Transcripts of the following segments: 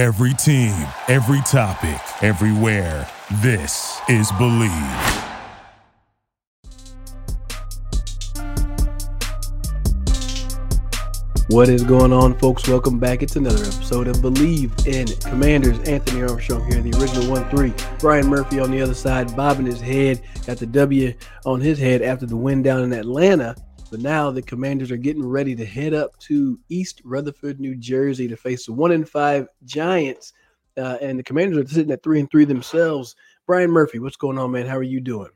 Every team, every topic, everywhere. This is Bleav. What is going on, folks? Welcome back. It's another episode of Bleav in Commanders. Anthony Armstrong here, the original 1 3. Brian Murphy on the other side, bobbing his head. Got the W on his head after the win down in Atlanta. But now the Commanders are getting ready to head up to East Rutherford, New Jersey to face the 1 in 5 Giants. Uh, and the Commanders are sitting at 3 and 3 themselves. Brian Murphy, what's going on, man? How are you doing?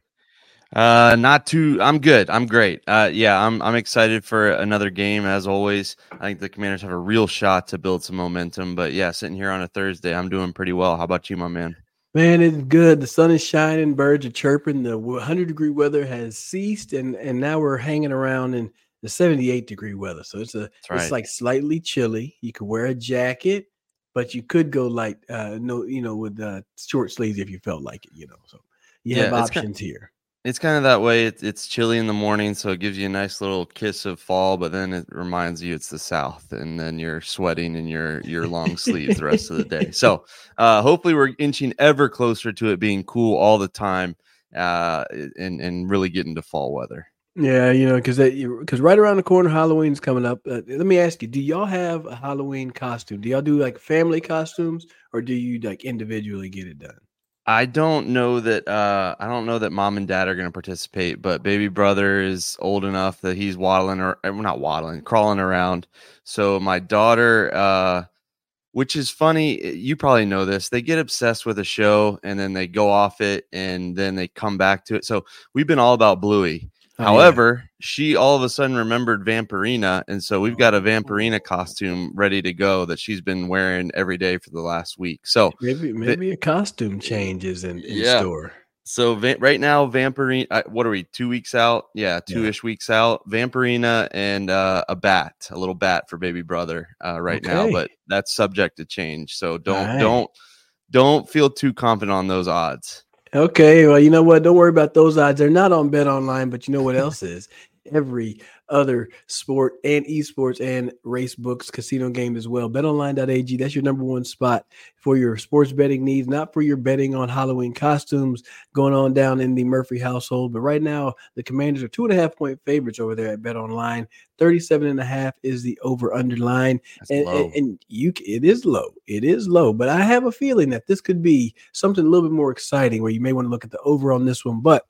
Uh, not too. I'm good. I'm great. Uh, yeah, I'm. I'm excited for another game as always. I think the Commanders have a real shot to build some momentum. But yeah, sitting here on a Thursday, I'm doing pretty well. How about you, my man? Man, it's good. The sun is shining, birds are chirping. The 100 degree weather has ceased, and and now we're hanging around in the 78 degree weather. So it's a right. it's like slightly chilly. You could wear a jacket, but you could go like uh no, you know, with uh, short sleeves if you felt like it. You know, so you yeah, have options kind of, here it's kind of that way. It, it's chilly in the morning, so it gives you a nice little kiss of fall, but then it reminds you it's the South, and then you're sweating in your your long sleeves the rest of the day. So uh, hopefully, we're inching ever closer to it being cool all the time, uh, and and really getting to fall weather. Yeah, you know, because because right around the corner, Halloween's coming up. Uh, let me ask you: Do y'all have a Halloween costume? Do y'all do like family costumes, or do you like individually get it done? I don't know that uh I don't know that mom and dad are going to participate, but baby brother is old enough that he's waddling or eh, not waddling, crawling around. So my daughter uh which is funny, eh, you probably know this. They get obsessed with a show and then they go off it and then they come back to it. So we've been all about Bluey. Oh, However, yeah. she all of a sudden remembered Vampirina, and so we've got a Vampirina costume ready to go that she's been wearing every day for the last week. So maybe maybe a costume change is in, in yeah. store. So va- right now, Vampirina, uh, what are we? Two weeks out? Yeah, two ish yeah. weeks out. Vampirina and uh, a bat, a little bat for baby brother uh, right okay. now, but that's subject to change. So don't right. don't don't feel too confident on those odds. Okay, well, you know what? Don't worry about those odds. They're not on BetOnline, but you know what else is? Every other sport and esports and race books, casino game as well. BetOnline.ag, that's your number one spot for your sports betting needs, not for your betting on Halloween costumes going on down in the Murphy household. But right now, the commanders are two and a half point favorites over there at BetOnline. 37 and a half is the over under line. And, and, and, you it is low. It is low, but I have a feeling that this could be something a little bit more exciting where you may want to look at the over on this one. But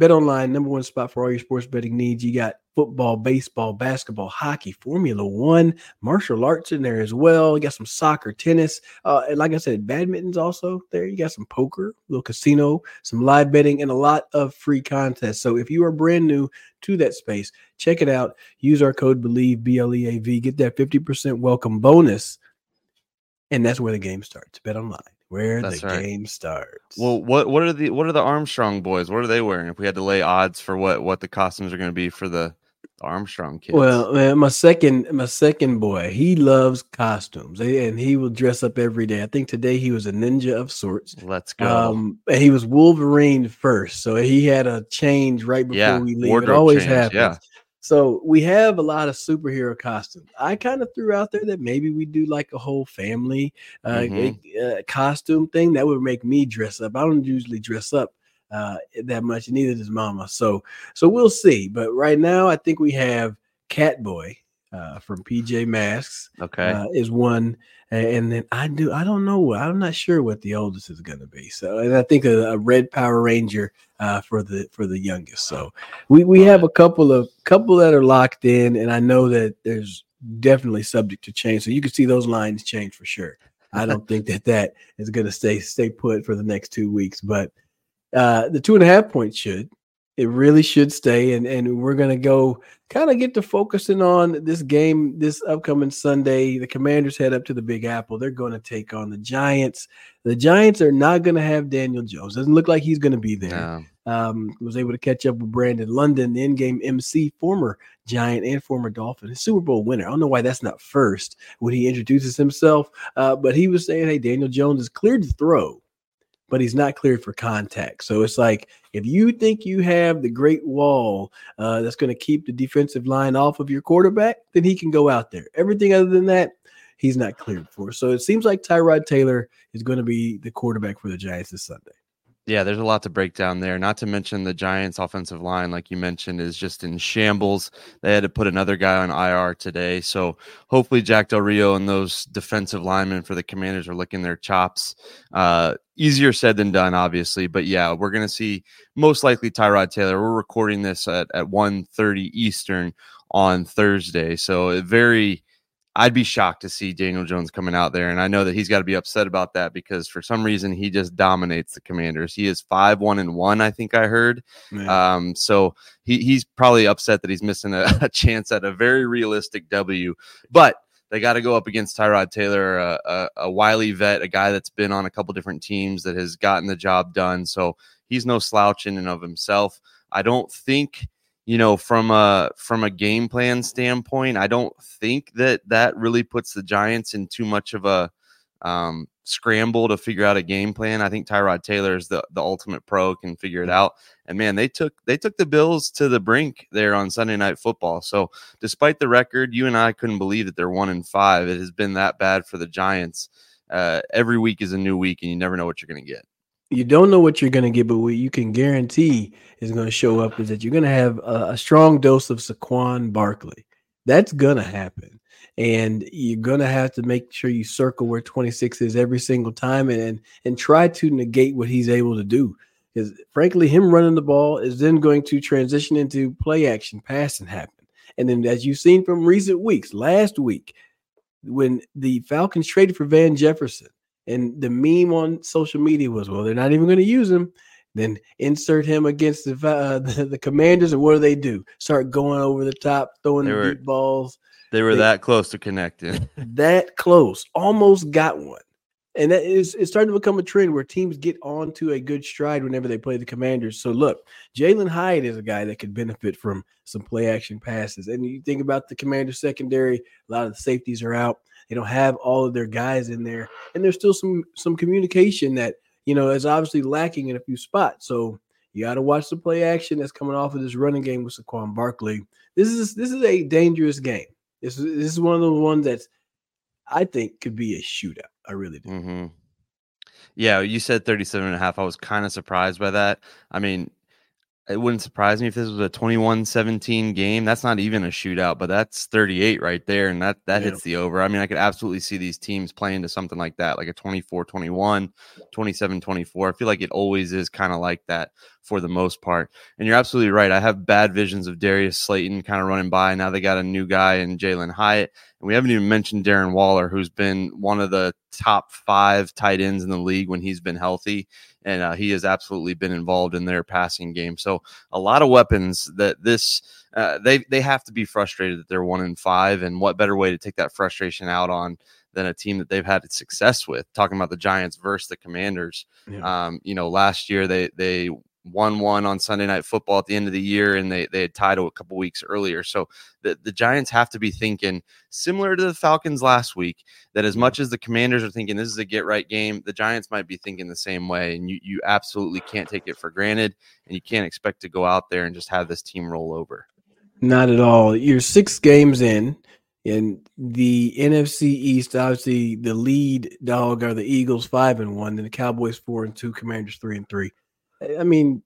BetOnline, number one spot for all your sports betting needs. You got football, baseball, basketball, hockey, Formula One, martial arts in there as well. You got some soccer, tennis, uh, and like I said, badminton's also there. You got some poker, little casino, some live betting, and a lot of free contests. So if you are brand new to that space, check it out. Use our code Bleav B L E A V. Get that fifty percent welcome bonus, and that's where the game starts. BetOnline where That's the right. game starts. Well, what what are the what are the Armstrong boys? What are they wearing? If we had to lay odds for what what the costumes are going to be for the Armstrong kids. Well, man, my second my second boy, he loves costumes and he will dress up every day. I think today he was a ninja of sorts. Let's go. Um, and he was Wolverine first, so he had a change right before yeah, we leave. It always change, happens. Yeah. So we have a lot of superhero costumes. I kind of threw out there that maybe we do like a whole family uh, mm-hmm. costume thing that would make me dress up. I don't usually dress up uh, that much, neither does Mama. So so we'll see. But right now, I think we have Catboy uh, from PJ Masks. Okay, uh, is one, and then I do. I don't know. I'm not sure what the oldest is going to be. So, and I think a, a Red Power Ranger uh, for the for the youngest. So, we we have a couple of couple that are locked in, and I know that there's definitely subject to change. So you can see those lines change for sure. I don't think that that is going to stay stay put for the next two weeks, but uh, the two and a half points should. It really should stay, and and we're gonna go kind of get to focusing on this game this upcoming Sunday. The Commanders head up to the Big Apple. They're going to take on the Giants. The Giants are not going to have Daniel Jones. Doesn't look like he's going to be there. No. Um, was able to catch up with Brandon London, the in-game MC, former Giant and former Dolphin, Super Bowl winner. I don't know why that's not first when he introduces himself, uh, but he was saying, "Hey, Daniel Jones is cleared to throw." But he's not cleared for contact. So it's like if you think you have the great wall uh, that's going to keep the defensive line off of your quarterback, then he can go out there. Everything other than that, he's not cleared for. So it seems like Tyrod Taylor is going to be the quarterback for the Giants this Sunday. Yeah, there's a lot to break down there. Not to mention the Giants' offensive line, like you mentioned, is just in shambles. They had to put another guy on IR today. So hopefully, Jack Del Rio and those defensive linemen for the Commanders are licking their chops. Uh, easier said than done, obviously. But yeah, we're going to see most likely Tyrod Taylor. We're recording this at, at 1.30 Eastern on Thursday. So very I'd be shocked to see Daniel Jones coming out there. And I know that he's got to be upset about that because for some reason he just dominates the commanders. He is five, one, and one, I think I heard. Um, so he, he's probably upset that he's missing a, a chance at a very realistic W. But they got to go up against Tyrod Taylor, a, a, a wily vet, a guy that's been on a couple different teams that has gotten the job done. So he's no slouch in and of himself. I don't think you know from a from a game plan standpoint i don't think that that really puts the giants in too much of a um, scramble to figure out a game plan. I think tyrod taylor is the, the ultimate pro can figure it out. And man they took they took the bills to the brink there on sunday night football. So despite the record you and i couldn't believe that they're one in five. It has been that bad for the giants. Uh, every week is a new week and you never know what you're going to get you don't know what you're going to get, but what you can guarantee is going to show up is that you're going to have a, a, strong dose of Saquon Barkley. That's going to happen. And you're going to have to make sure you circle where 26 is every single time and, and, and try to negate what he's able to do. Because frankly, him running the ball is then going to transition into play action, passing happen. And then, as you've seen from recent weeks, last week, when the Falcons traded for Van Jefferson, and the meme on social media was, well, they're not even going to use him. Then insert him against the, uh, the, the commanders, and what do they do? Start going over the top, throwing they the were, deep balls. They were they, that close to connecting. that close, almost got one. And that is it's starting to become a trend where teams get onto a good stride whenever they play the commanders. So look, Jalin Hyatt is a guy that could benefit from some play action passes. And you think about the commander secondary, a lot of the safeties are out. They don't have all of their guys in there, and there's still some some communication that you know is obviously lacking in a few spots. So you got to watch the play action that's coming off of this running game with Saquon Barkley. This is this is a dangerous game. This is this is one of the ones that I think could be a shootout. I really do. Mm-hmm. Yeah, you said 37 and a half. I was kind of surprised by that. I mean, it wouldn't surprise me if this was a 21-17 game. That's not even a shootout, but that's 38 right there and that that yeah. hits the over. I mean, I could absolutely see these teams playing to something like that, like a 24-21, 27-24. I feel like it always is kind of like that for the most part. And you're absolutely right. I have bad visions of Darius Slayton kind of running by. Now they got a new guy in Jalin Hyatt. And we haven't even mentioned Darren Waller, who's been one of the top five tight ends in the league when he's been healthy. And uh, he has absolutely been involved in their passing game. So a lot of weapons that this uh, they they have to be frustrated that they're one in five. And what better way to take that frustration out on than a team that they've had success with. Talking about the Giants versus the Commanders. Yeah. Um, you know, last year they they one one on Sunday night football at the end of the year, and they they had tied a couple weeks earlier. So the, the Giants have to be thinking similar to the Falcons last week, that as much as the commanders are thinking this is a get right game, the Giants might be thinking the same way. And you you absolutely can't take it for granted, and you can't expect to go out there and just have this team roll over. Not at all. You're six games in. In the NFC East, obviously the lead dog are the Eagles five and one, then the Cowboys four and two, Commanders three and three. I mean,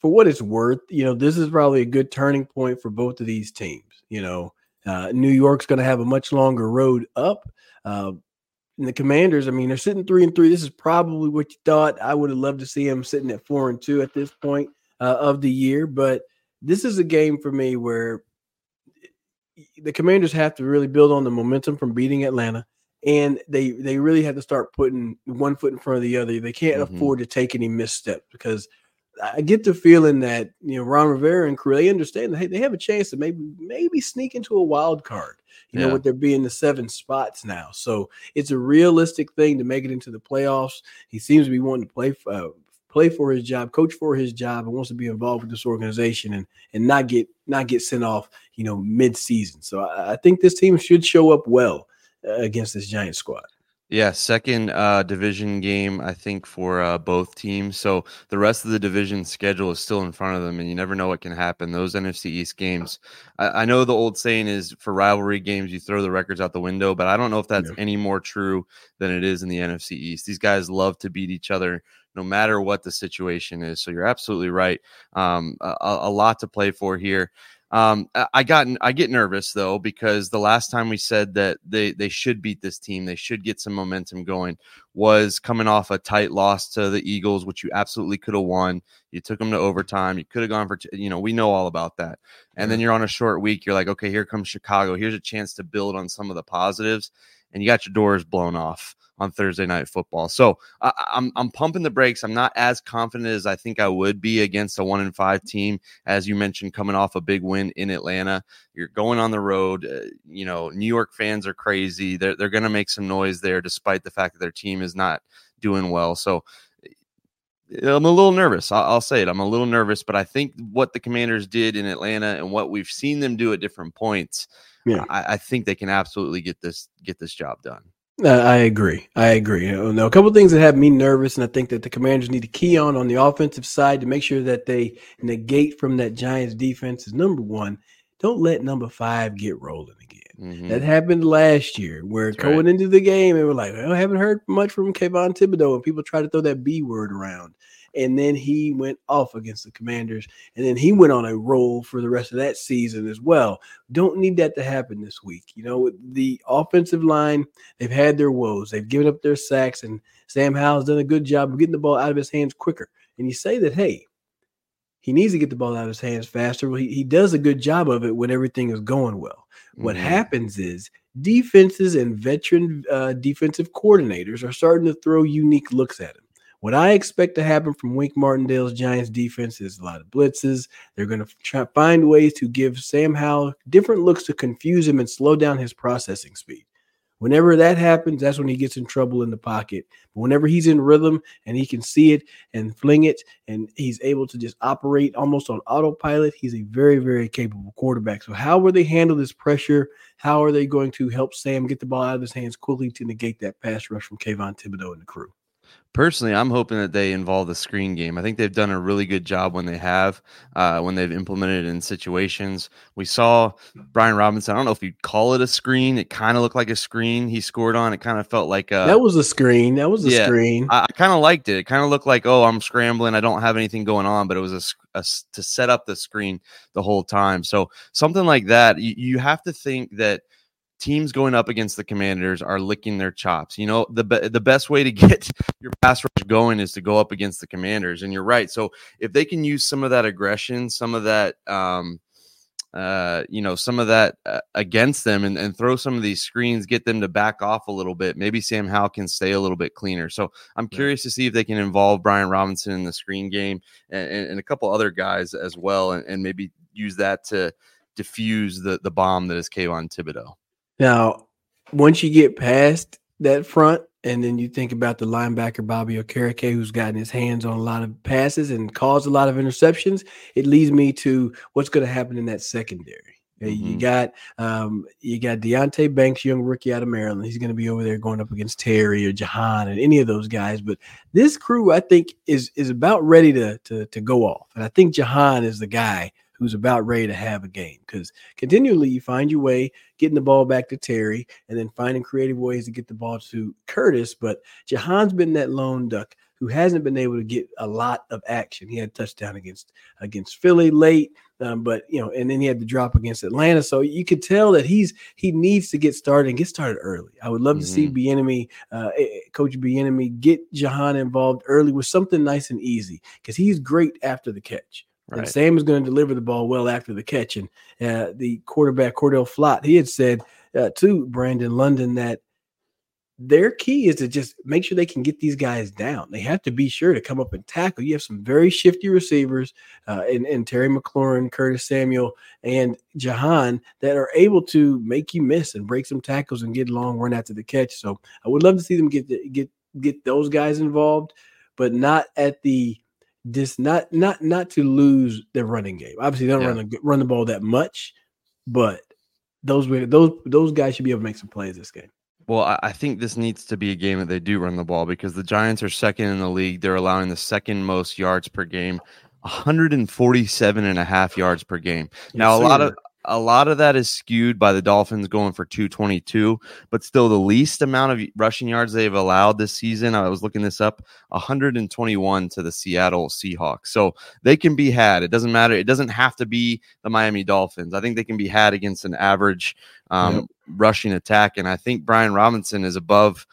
for what it's worth, you know, this is probably a good turning point for both of these teams. You know, uh, New York's going to have a much longer road up. Uh, and the Commanders, I mean, they're sitting three and three. This is probably what you thought. I would have loved to see them sitting at four and two at this point uh, of the year, but this is a game for me where the Commanders have to really build on the momentum from beating Atlanta and they they really have to start putting one foot in front of the other. They can't mm-hmm. afford to take any missteps because I get the feeling that you know Ron Rivera and crew they understand that hey, they have a chance to maybe maybe sneak into a wild card. You yeah. know, with there being the seven spots now, so it's a realistic thing to make it into the playoffs. He seems to be wanting to play uh, play for his job, coach for his job, and wants to be involved with this organization and and not get not get sent off. You know, mid season. So I, I think this team should show up well against this Giant squad. Yeah, second uh, division game, I think, for uh, both teams. So the rest of the division schedule is still in front of them, and you never know what can happen. Those NFC East games. I, I know the old saying is for rivalry games, you throw the records out the window, but I don't know if that's yeah. any more true than it is in the NFC East. These guys love to beat each other no matter what the situation is. So you're absolutely right. Um, a, a lot to play for here. Um, I got I get nervous though because the last time we said that they they should beat this team, they should get some momentum going, was coming off a tight loss to the Eagles, which you absolutely could have won. You took them to overtime. You could have gone for you know we know all about that. And then you're on a short week. You're like, okay, here comes Chicago. Here's a chance to build on some of the positives, and you got your doors blown off on Thursday night football. So I, I'm I'm pumping the brakes. I'm not as confident as I think I would be against a one in five team, as you mentioned, coming off a big win in Atlanta. You're going on the road. Uh, you know, New York fans are crazy. They're they're going to make some noise there, despite the fact that their team is not doing well. So. I'm a little nervous. I'll, I'll say it. I'm a little nervous, but I think what the Commanders did in Atlanta and what we've seen them do at different points, yeah. I, I think they can absolutely get this get this job done. I agree. I agree. You know, a couple things that have me nervous, and I think that the Commanders need to key on on the offensive side to make sure that they negate from that Giants defense is number one. Don't let number five get rolling again. Mm-hmm. That happened last year, where That's going right. into the game, and we're like, I haven't heard much from Kayvon Thibodeaux, and people try to throw that B word around and then he went off against the Commanders, and then he went on a roll for the rest of that season as well. Don't need that to happen this week. You know, the offensive line, they've had their woes. They've given up their sacks, and Sam Howell's done a good job of getting the ball out of his hands quicker. And you say that, hey, he needs to get the ball out of his hands faster. Well, he, he does a good job of it when everything is going well. Mm-hmm. What happens is defenses and veteran uh, defensive coordinators are starting to throw unique looks at him. What I expect to happen from Wink Martindale's Giants defense is a lot of blitzes. They're going to try find ways to give Sam Howell different looks to confuse him and slow down his processing speed. Whenever that happens, that's when he gets in trouble in the pocket. But whenever he's in rhythm and he can see it and fling it, and he's able to just operate almost on autopilot, he's a very, very capable quarterback. So, how will they handle this pressure? How are they going to help Sam get the ball out of his hands quickly to negate that pass rush from Kayvon Thibodeaux and the crew? Personally, I'm hoping that they involve the screen game. I think they've done a really good job when they have, uh, when they've implemented it in situations. We saw Brian Robinson. I don't know if you'd call it a screen. It kind of looked like a screen he scored on. It kind of felt like a, that was a screen. That was a yeah, screen. I, I kind of liked it. It kind of looked like, oh, I'm scrambling. I don't have anything going on, but it was a, a to set up the screen the whole time. So something like that, you, you have to think that – teams going up against the commanders are licking their chops. You know the the best way to get your pass rush going is to go up against the commanders and you're right. So if they can use some of that aggression some of that um uh you know some of that uh, against them and, and throw some of these screens get them to back off a little bit maybe sam howell can stay a little bit cleaner. So i'm curious to see if they can involve brian robinson in the screen game and, and, and a couple other guys as well and, and maybe use that to diffuse the the bomb that is Kayvon Thibodeaux. Now, once you get past that front, and then you think about the linebacker Bobby Okereke, who's gotten his hands on a lot of passes and caused a lot of interceptions, it leads me to what's going to happen in that secondary. Mm-hmm. You got um, you got Deonte Banks, young rookie out of Maryland. He's going to be over there going up against Terry or Jahan and any of those guys. But this crew, I think, is is about ready to to to go off. And I think Jahan is the guy who's about ready to have a game because continually you find your way getting the ball back to Terry and then finding creative ways to get the ball to Curtis. But Jahan's been that lone duck who hasn't been able to get a lot of action. He had a touchdown against against Philly late, um, but you know, and then he had the drop against Atlanta. So you could tell that he's he needs to get started and get started early. I would love mm-hmm. to see mm-hmm. Bieniemy, uh, eh, eh, Coach Bieniemy, get Jahan involved early with something nice and easy because he's great after the catch. Right. And Sam is going to deliver the ball well after the catch. And uh, the quarterback, Cor'Dale Flott, he had said uh, to Brandon London that their key is to just make sure they can get these guys down. They have to be sure to come up and tackle. You have some very shifty receivers uh, in, in Terry McLaurin, Curtis Samuel, and Jahan that are able to make you miss and break some tackles and get long run after the catch. So I would love to see them get get get those guys involved, but not at the this not not not to lose their running game. Obviously, they don't yeah. run the, run the ball that much, but those those those guys should be able to make some plays this game. Well, I, I think this needs to be a game that they do run the ball because the Giants are second in the league. They're allowing the second most yards per game, 147 and a half yards per game. Now, a lot of a lot of that is skewed by the Dolphins going for 222, but still the least amount of rushing yards they've allowed this season. I was looking this up 121 to the Seattle Seahawks. So they can be had. It doesn't matter. It doesn't have to be the Miami Dolphins. I think they can be had against an average um, yep. rushing attack. And I think Brian Robinson is above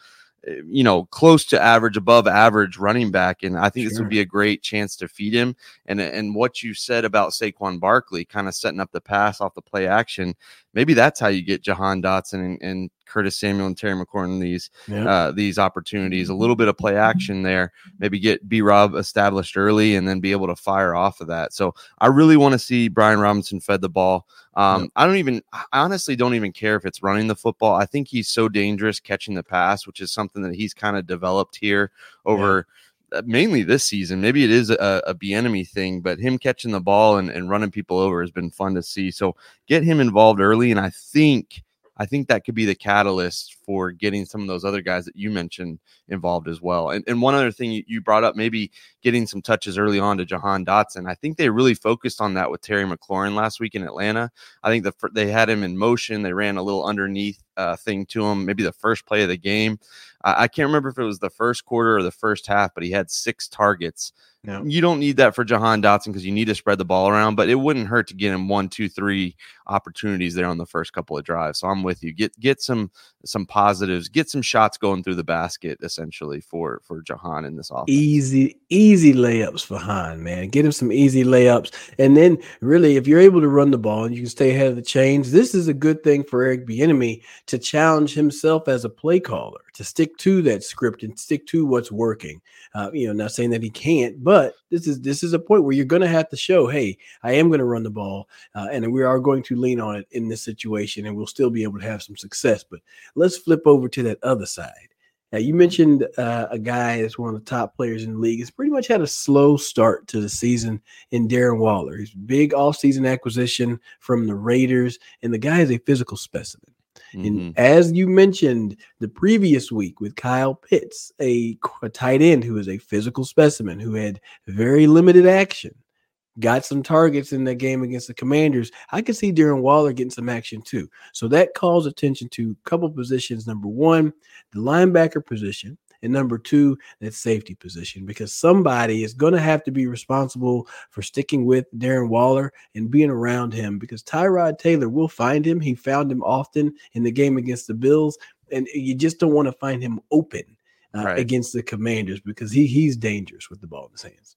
you know, close to average, above average running back. And I think sure. this would be a great chance to feed him. And and what you said about Saquon Barkley, kind of setting up the pass off the play action, maybe that's how you get Jahan Dotson and, and Curtis Samuel and Terry McLaurin these uh, these opportunities. A little bit of play action there. Maybe get B Rob established early and then be able to fire off of that. So I really want to see Brian Robinson fed the ball. Um, I don't even, I honestly don't even care if it's running the football. I think he's so dangerous catching the pass, which is something that he's kind of developed here over. Uh, mainly this season. Maybe it is a, a Bieniemy thing, but him catching the ball and, and running people over has been fun to see. So get him involved early, and I think I think that could be the catalyst for getting some of those other guys that you mentioned involved as well. And, and one other thing you, you brought up, maybe getting some touches early on to Jahan Dotson. I think they really focused on that with Terry McLaurin last week in Atlanta. I think the, they had him in motion. They ran a little underneath uh, thing to him, maybe the first play of the game. Uh, I can't remember if it was the first quarter or the first half, but he had six targets no. You don't need that for Jahan Dotson because you need to spread the ball around, but it wouldn't hurt to get him one, two, three opportunities there on the first couple of drives. So I'm with you. Get get some some positives, get some shots going through the basket essentially for for Jahan in this offense. Easy, easy layups for Han, man. Get him some easy layups. And then really, if you're able to run the ball and you can stay ahead of the chains, this is a good thing for Eric Bieniemy to challenge himself as a play caller, to stick to that script and stick to what's working. Uh, you know, not saying that he can't, but this is this is a point where you're going to have to show, hey, I am going to run the ball, uh, and we are going to lean on it in this situation, and we'll still be able to have some success. But let's flip over to that other side. Now, you mentioned uh, a guy that's one of the top players in the league. He's pretty much had a slow start to the season in Darren Waller. He's big all-season acquisition from the Raiders, and the guy is a physical specimen. Mm-hmm. And as you mentioned the previous week with Kyle Pitts, a, a tight end who is a physical specimen who had very limited action, got some targets in that game against the Commanders. I could see Darren Waller getting some action too. So that calls attention to a couple positions. Number one, the linebacker position and number two, that safety position, because somebody is going to have to be responsible for sticking with Darren Waller and being around him because Tyrod Taylor will find him. He found him often in the game against the Bills, and you just don't want to find him open uh, right. against the Commanders because he he's dangerous with the ball in his hands.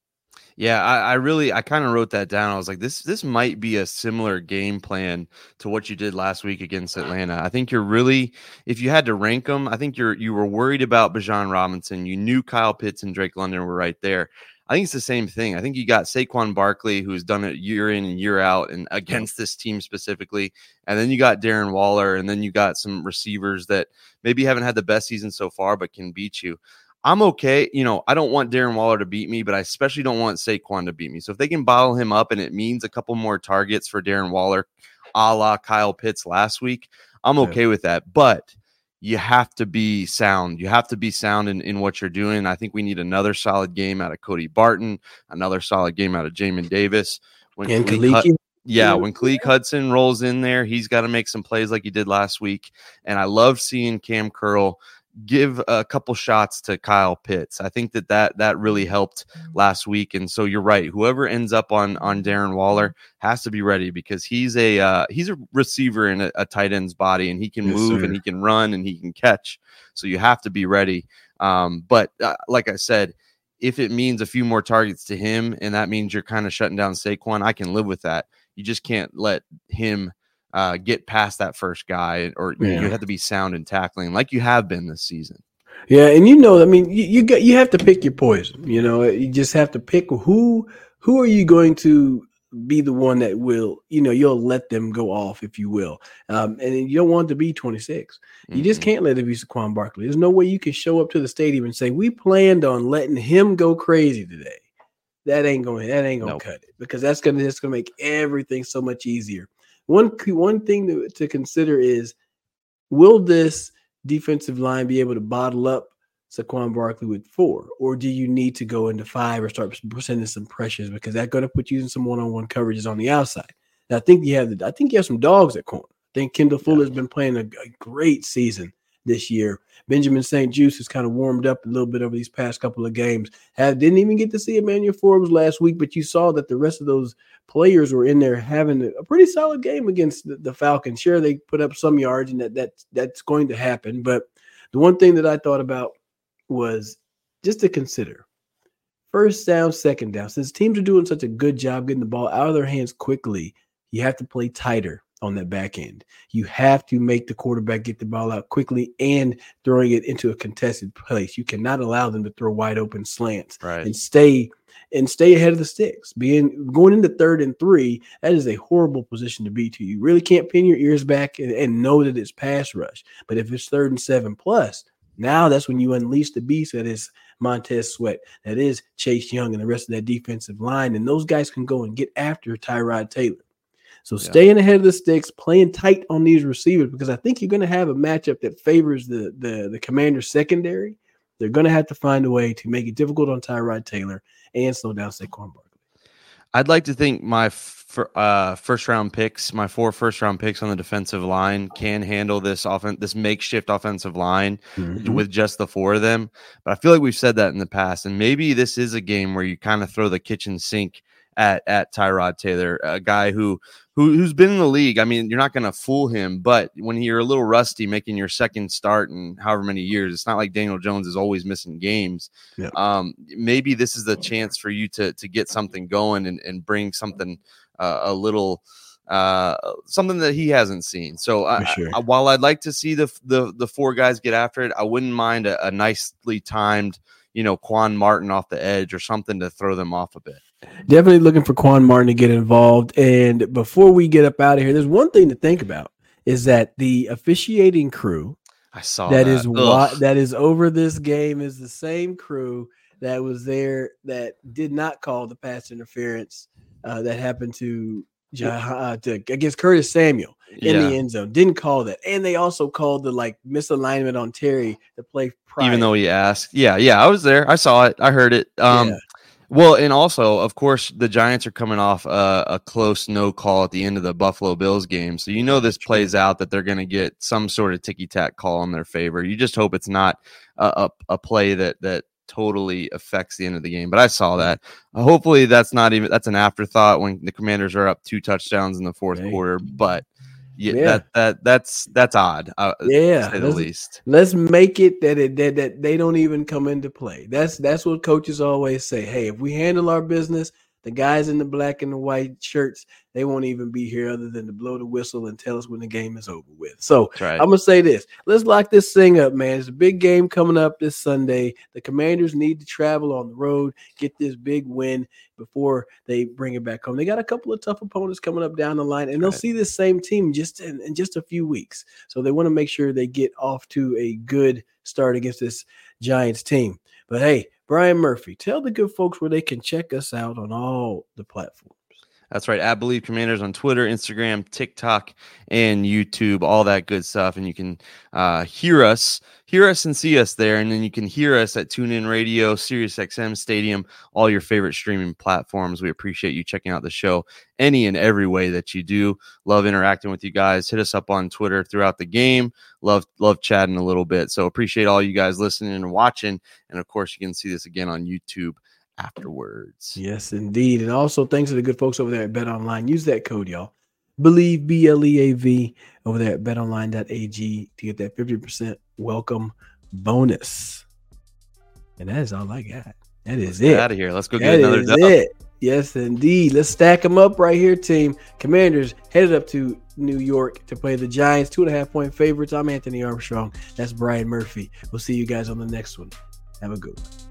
Yeah, I, I really I kind of wrote that down. I was like, this this might be a similar game plan to what you did last week against Atlanta. I think you're really, if you had to rank them, I think you're you were worried about Bijan Robinson. You knew Kyle Pitts and Drake London were right there. I think it's the same thing. I think you got Saquon Barkley, who's done it year in and year out, and against this team specifically. And then you got Darren Waller, and then you got some receivers that maybe haven't had the best season so far, but can beat you. I'm okay. You know, I don't want Darren Waller to beat me, but I especially don't want Saquon to beat me. So if they can bottle him up and it means a couple more targets for Darren Waller, a la Kyle Pitts last week, I'm okay yeah. with that. But you have to be sound. You have to be sound in, in what you're doing. I think we need another solid game out of Cody Barton, another solid game out of Jamin Davis. When and Khaleke, yeah, when Khaleke Hudson rolls in there, he's got to make some plays like he did last week. And I love seeing Cam Curl give a couple shots to Kyle Pitts. I think that that that really helped last week. And so you're right. Whoever ends up on on Darren Waller has to be ready because he's a uh, he's a receiver in a, a, tight end's body, and he can yes, move sir. and he can run and he can catch. So you have to be ready. Um, but uh, like I said. If it means a few more targets to him, and that means you're kind of shutting down Saquon, I can live with that. You just can't let him uh, get past that first guy, or yeah. you have to be sound in tackling like you have been this season. Yeah, and you know, I mean, you, you got you have to pick your poison. You know, you just have to pick who who are you going to be the one that will, you know, you'll let them go off, if you will. Um, and you don't want to be 26. You mm-hmm. just can't let it be Saquon Barkley. There's no way you can show up to the stadium and say, we planned on letting him go crazy today. That ain't going, that ain't going to nope. cut it because that's going to, just going to make everything so much easier one one thing to, to consider is will this defensive line be able to bottle up Saquon Barkley with four, or do you need to go into five or start sending some pressures because that's going to put you in some one-on-one coverages on the outside? And I think you have the, I think you have some dogs at corner. I think Kendall Fuller's been playing a, a great season this year. Benjamin St-Juste has kind of warmed up a little bit over these past couple of games. Have didn't even get to see Emmanuel Forbes last week, but you saw that the rest of those players were in there having a pretty solid game against the, the Falcons. Sure, they put up some yards, and that that that's going to happen. But the one thing that I thought about was just to consider first down, second down. Since teams are doing such a good job getting the ball out of their hands quickly, you have to play tighter on that back end. You have to make the quarterback get the ball out quickly and throwing it into a contested place. You cannot allow them to throw wide open slants Right. and stay and stay ahead of the sticks. Being going into third and three, that is a horrible position to be to. You really can't pin your ears back and, and know that it's pass rush. But if it's third and seven plus, now that's when you unleash the beast that is Montez Sweat, that is Chase Young, and the rest of that defensive line. And those guys can go and get after Tyrod Taylor. So Yeah. staying ahead of the sticks, playing tight on these receivers, because I think you're going to have a matchup that favors the the the commander secondary. They're going to have to find a way to make it difficult on Tyrod Taylor and slow down Saquon Barkley. I'd like to think my uh, first round picks, my four first round picks on the defensive line, can handle this offen- this makeshift offensive line Mm-hmm. with just the four of them. But I feel like we've said that in the past, and maybe this is a game where you kind of throw the kitchen sink at at Tyrod Taylor, a guy who who who's been in the league. I mean, you're not going to fool him, but when you're a little rusty, making your second start in however many years, it's not like Daniel Jones is always missing games. Yeah. Um, maybe this is the chance for you to to get something going and and bring something uh, a little uh something that he hasn't seen so I, sure. I- while i'd like to see the the the four guys get after it i wouldn't mind a, a nicely timed you know quan martin off the edge or something to throw them off a bit Definitely looking for Quan Martin to get involved. And before we get up out of here, there's one thing to think about is that the officiating crew i saw that that is Ugh. that is over this game is the same crew that was there that did not call the pass interference uh, that happened to, uh, to against Curtis Samuel in yeah the end zone. Didn't call that, and they also called the like misalignment on Terry to play prior. even though he asked yeah yeah i was there i saw it i heard it um Yeah. Well and also of course the giants are coming off a, a close no call at the end of the buffalo bills game. So you know this plays out that they're going to get some sort of ticky-tack call in their favor. You just hope it's not a, a, a play that that totally affects the end of the game. But i saw that. Uh, hopefully that's not even that's an afterthought when the commanders are up two touchdowns in the fourth quarter. But yeah, Yeah. that that that's that's odd uh, yeah, at the least Let's make it that it that, that they don't even come into play. That's that's what coaches always say. Hey, if we handle our business, the guys in the black and the white shirts, they won't even be here other than to blow the whistle and tell us when the game is over with. So right I'm gonna say this. Let's lock this thing up, man. It's a big game coming up this Sunday. The Commanders need to travel on the road, get this big win before they bring it back home. They got a couple of tough opponents coming up down the line, and they'll Right. see this same team just in, in just a few weeks. So they want to make sure they get off to a good start against this Giants team. But hey, Brian Murphy, tell the good folks where they can check us out on all the platforms. That's right. At Bleav Commanders on Twitter, Instagram, TikTok, and YouTube, all that good stuff. And you can uh, hear us, hear us and see us there. And then you can hear us at TuneIn Radio, SiriusXM Stadium, all your favorite streaming platforms. We appreciate you checking out the show any and every way that you do. Love interacting with you guys. Hit us up on Twitter throughout the game. Love, love chatting a little bit. So appreciate all you guys listening and watching. And of course, you can see this again on YouTube afterwards. Yes, indeed. And also thanks to the good folks over there at BetOnline. Use that code, y'all. Bleav B L E A V over there at betonline.ag to get that 50% welcome bonus. And that is all I got. That is Get it. out of here. Let's go That get another is dub. it. Yes, indeed. Let's stack them up right here, team. Commanders headed up to New York to play the Giants, two and a half point favorites. I'm Anthony Armstrong. That's Brian Murphy. We'll see you guys on the next one. Have a good one.